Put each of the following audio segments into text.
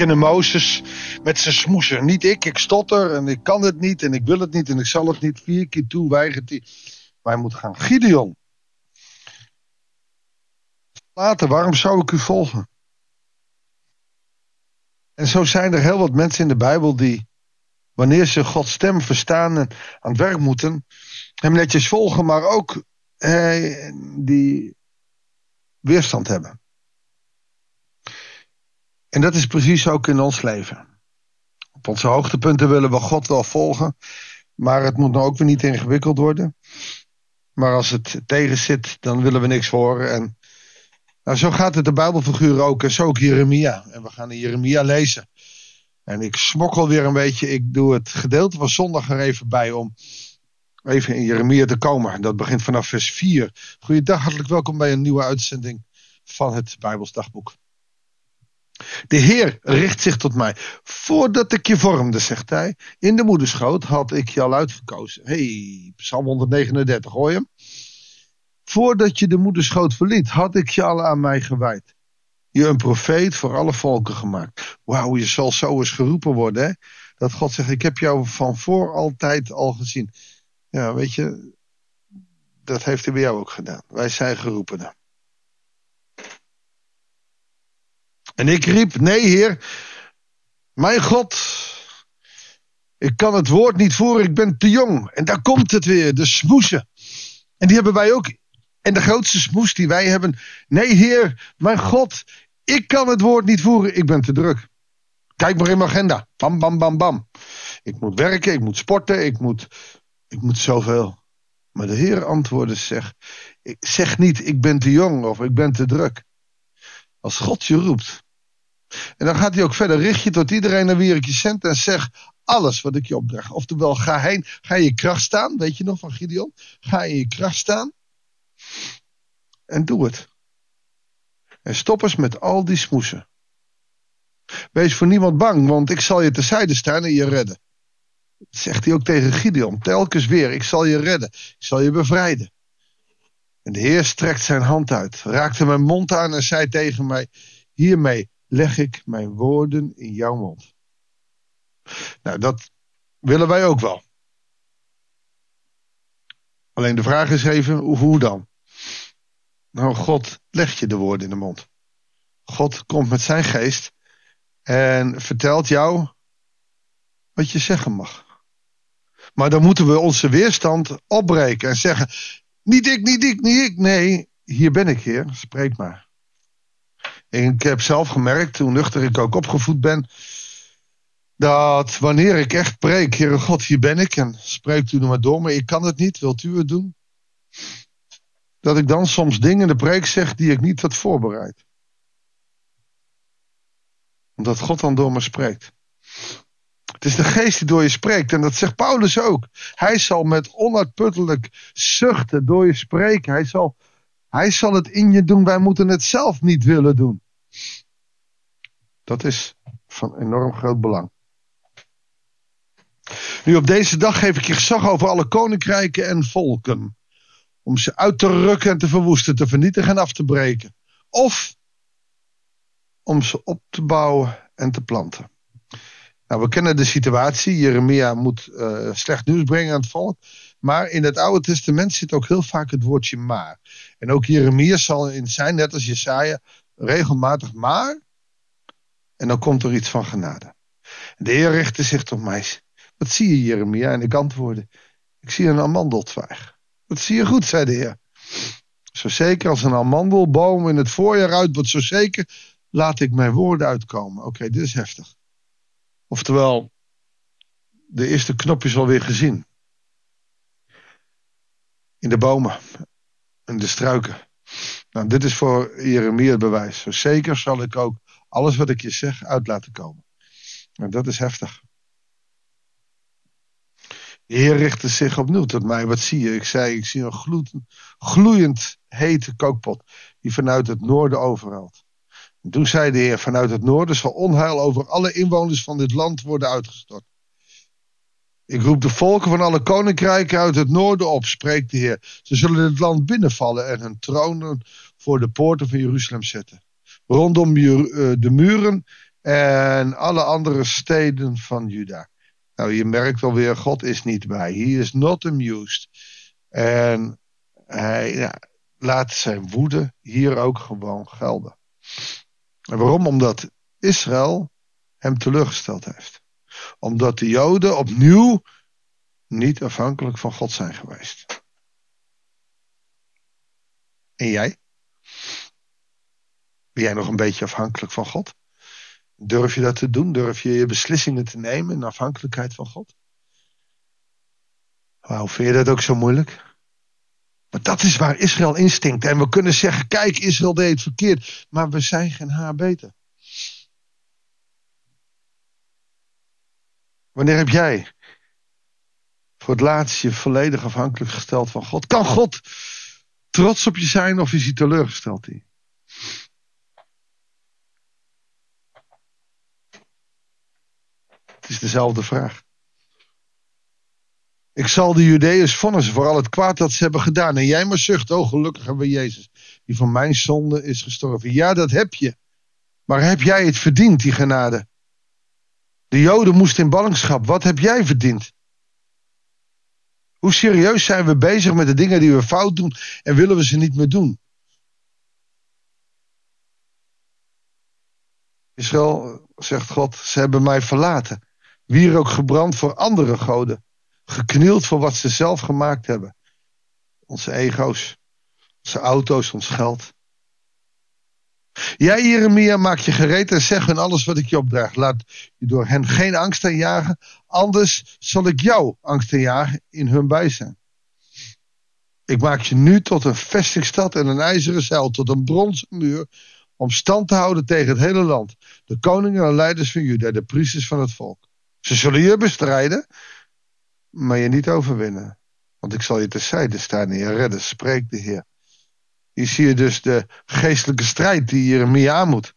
kende Mozes met zijn smoesen. Niet ik, ik stotter en ik kan het niet en ik wil het niet en ik zal het niet. Vier keer toe weigert hij. Maar hij moet gaan. Gideon. Later, waarom zou ik u volgen? En zo zijn er heel wat mensen in de Bijbel die, wanneer ze Gods stem verstaan en aan het werk moeten, hem netjes volgen, maar ook eh, die weerstand hebben. En dat is precies ook in ons leven. Op onze hoogtepunten willen we God wel volgen, maar het moet nou ook weer niet ingewikkeld worden. Maar als het tegen zit, dan willen we niks horen. En nou, zo gaat het de Bijbelfiguur ook, en zo ook Jeremia. En we gaan in Jeremia lezen. En ik smokkel weer een beetje, ik doe het gedeelte van zondag er even bij om even in Jeremia te komen. Dat begint vanaf vers 4. Goeiedag, hartelijk welkom bij een nieuwe uitzending van het Bijbelsdagboek. De Heer richt zich tot mij. Voordat ik je vormde, zegt hij, in de moederschoot had ik je al uitgekozen. hey, Psalm 139, hoor je hem? Voordat je de moederschoot verliet, had ik je al aan mij gewijd. Je een profeet voor alle volken gemaakt. Wauw, je zal zo eens geroepen worden, hè? Dat God zegt, ik heb jou van voor altijd al gezien. Ja, weet je, dat heeft hij bij jou ook gedaan. Wij zijn geroepenen. En ik riep, nee heer, mijn God, ik kan het woord niet voeren, ik ben te jong. En daar komt het weer, de smoesen. En die hebben wij ook. En de grootste smoes die wij hebben, nee heer, mijn God, ik kan het woord niet voeren, ik ben te druk. Kijk maar in mijn agenda, bam, bam, bam, bam. Ik moet werken, ik moet sporten, ik moet, ik moet zoveel. Maar de Heer antwoordde, zeg, zeg niet, ik ben te jong of ik ben te druk. Als God je roept, en dan gaat hij ook verder. Richt je tot iedereen naar wie ik je en zeg alles wat ik je opdraag. Oftewel, ga heen, ga in je kracht staan. Weet je nog van Gideon? Ga in je kracht staan. En doe het. En stop eens met al die smoesen. Wees voor niemand bang, want ik zal je terzijde staan en je redden. Zegt hij ook tegen Gideon. Telkens weer, ik zal je redden. Ik zal je bevrijden. En de Heer strekt zijn hand uit, raakte mijn mond aan en zei tegen mij: Hiermee leg ik mijn woorden in jouw mond. Nou, dat willen wij ook wel. Alleen de vraag is even, hoe dan? Nou, God legt je de woorden in de mond. God komt met zijn geest en vertelt jou wat je zeggen mag. Maar dan moeten we onze weerstand opbreken en zeggen: Niet ik, niet ik, niet ik. Nee, hier ben ik, Heer, spreek maar. Ik heb zelf gemerkt, hoe nuchter ik ook opgevoed ben, dat wanneer ik echt preek, Heere God, hier ben ik en spreekt u er maar door, maar ik kan het niet, wilt u het doen? Dat ik dan soms dingen in de preek zeg die ik niet had voorbereid. Omdat God dan door me spreekt. Het is de geest die door je spreekt. En dat zegt Paulus ook. Hij zal met onuitputtelijk zuchten door je spreken. Hij zal hij zal het in je doen, wij moeten het zelf niet willen doen. Dat is van enorm groot belang. Nu op deze dag geef ik je gezag over alle koninkrijken en volken. Om ze uit te rukken en te verwoesten, te vernietigen en af te breken. Of om ze op te bouwen en te planten. Nou, we kennen de situatie. Jeremia moet uh, slecht nieuws brengen aan het volk. Maar in het Oude Testament zit ook heel vaak het woordje maar. En ook Jeremia zal in zijn, net als Jesaja, regelmatig maar. En dan komt er iets van genade. De Heer richtte zich tot mij. Wat zie je, Jeremia? En ik antwoordde: Ik zie een amandeltwijg. Wat zie je goed, zei de Heer. Zo zeker als een amandelboom in het voorjaar uit wordt, zo zeker laat ik mijn woorden uitkomen. Oké, dit is heftig. Oftewel, de eerste knopjes alweer gezien. In de bomen en de struiken. Nou, dit is voor Jeremia het bewijs. Zeker zal ik ook alles wat ik je zeg uit laten komen. En dat is heftig. De Heer richtte zich opnieuw tot mij. Wat zie je? Ik zei, ik zie een gloeiend, gloeiend hete kookpot die vanuit het noorden overhaalt. En toen zei de Heer, vanuit het noorden zal onheil over alle inwoners van dit land worden uitgestort. Ik roep de volken van alle koninkrijken uit het noorden op, spreekt de Heer. Ze zullen het land binnenvallen en hun tronen voor de poorten van Jeruzalem zetten. Rondom eh, de muren en alle andere steden van Juda. Nou, je merkt alweer, God is niet bij. He is not amused. En hij ja, laat zijn woede hier ook gewoon gelden. En waarom? Omdat Israël hem teleurgesteld heeft. Omdat de Joden opnieuw niet afhankelijk van God zijn geweest. En jij? Ben jij nog een beetje afhankelijk van God? Durf je dat te doen? Durf je je beslissingen te nemen in afhankelijkheid van God? Wauw, vind je dat ook zo moeilijk? Maar dat is waar Israël instinkt. En we kunnen zeggen, kijk, Israël deed het verkeerd. Maar we zijn geen haar beter. Wanneer heb jij voor het laatst je volledig afhankelijk gesteld van God? Kan God trots op je zijn of is hij teleurgesteld Het is dezelfde vraag. Ik zal de Judeërs vonnissen voor al het kwaad dat ze hebben gedaan. En jij maar zucht, oh gelukkig hebben we Jezus, die van mijn zonde is gestorven. Ja, dat heb je. Maar heb jij het verdiend, die genade? De Joden moesten in ballingschap. Wat heb jij verdiend? Hoe serieus zijn we bezig met de dingen die we fout doen en willen we ze niet meer doen? Israël, zegt God, ze hebben mij verlaten. Wie er ook gebrand voor andere goden geknield voor wat ze zelf gemaakt hebben. Onze ego's, onze auto's, ons geld. Jij, Jeremia, maak je gereed en zeg hun alles wat ik je opdraag. Laat je door hen geen angst aanjagen, anders zal ik jou angst aanjagen in hun bijzijn. Ik maak je nu tot een vestingstad en een ijzeren zeil, tot een bronzen muur, om stand te houden tegen het hele land. De koningen en leiders van Juda, de priesters van het volk. Ze zullen je bestrijden, maar je niet overwinnen. Want ik zal je terzijde staan en je redden, spreekt de Heer. Hier zie je dus de geestelijke strijd die Jeremia aan moet.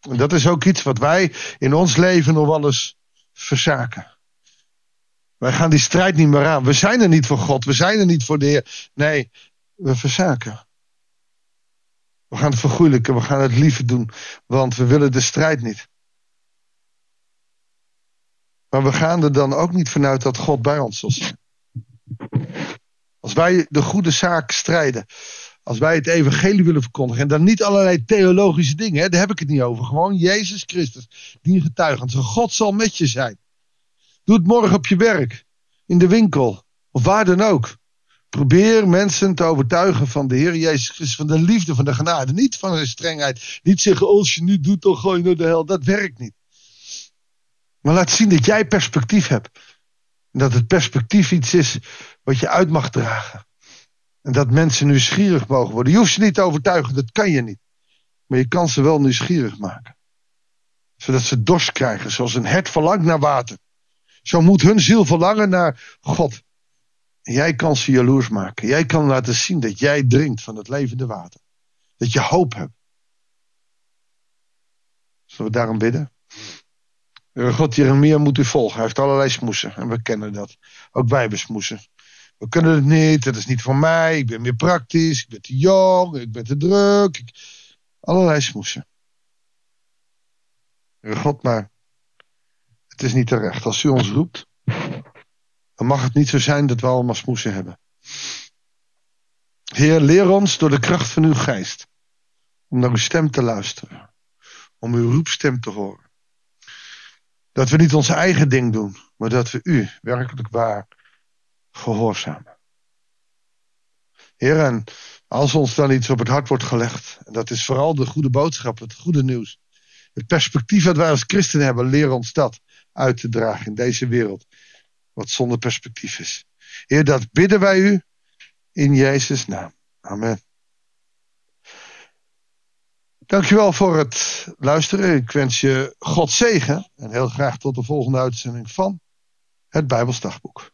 En dat is ook iets wat wij in ons leven nog wel eens verzaken. Wij gaan die strijd niet meer aan. We zijn er niet voor God, we zijn er niet voor de Heer. Nee, we verzaken. We gaan het vergoeilijken, we gaan het liever doen, want we willen de strijd niet. Maar we gaan er dan ook niet vanuit dat God bij ons zijn. Als wij de goede zaak strijden, als wij het evangelie willen verkondigen, en dan niet allerlei theologische dingen, hè, daar heb ik het niet over. Gewoon Jezus Christus, die getuigend. God zal met je zijn. Doe het morgen op je werk, in de winkel, of waar dan ook. Probeer mensen te overtuigen van de Heer Jezus Christus, van de liefde, van de genade. Niet van de strengheid. Niet zeggen, als je nu doet, dan ga je naar de hel. Dat werkt niet. Maar laat zien dat jij perspectief hebt. En dat het perspectief iets is wat je uit mag dragen. En dat mensen nieuwsgierig mogen worden. Je hoeft ze niet te overtuigen, dat kan je niet. Maar je kan ze wel nieuwsgierig maken. Zodat ze dorst krijgen, zoals een hert verlangt naar water. Zo moet hun ziel verlangen naar God. Jij kan ze jaloers maken. Jij kan laten zien dat jij drinkt van het levende water. Dat je hoop hebt. Zullen we daarom bidden? God, Jeremia moet u volgen. Hij heeft allerlei smoesen. En we kennen dat. Ook wij hebben smoesen. We kunnen het niet. Het is niet voor mij. Ik ben meer praktisch. Ik ben te jong. Ik ben te druk. Ik... Allerlei smoesen. God, maar het is niet terecht. Als u ons roept, dan mag het niet zo zijn dat we allemaal smoesen hebben. Heer, leer ons door de kracht van uw geest om naar uw stem te luisteren. Om uw roepstem te horen. Dat we niet ons eigen ding doen, maar dat we u werkelijk waar gehoorzamen. Heer, en als ons dan iets op het hart wordt gelegd, en dat is vooral de goede boodschap, het goede nieuws, het perspectief dat wij als christenen hebben, leer ons dat uit te dragen in deze wereld, wat zonder perspectief is. Heer, dat bidden wij u in Jezus' naam. Amen. Dankjewel voor het luisteren. Ik wens je God zegen en heel graag tot de volgende uitzending van het Bijbelsdagboek.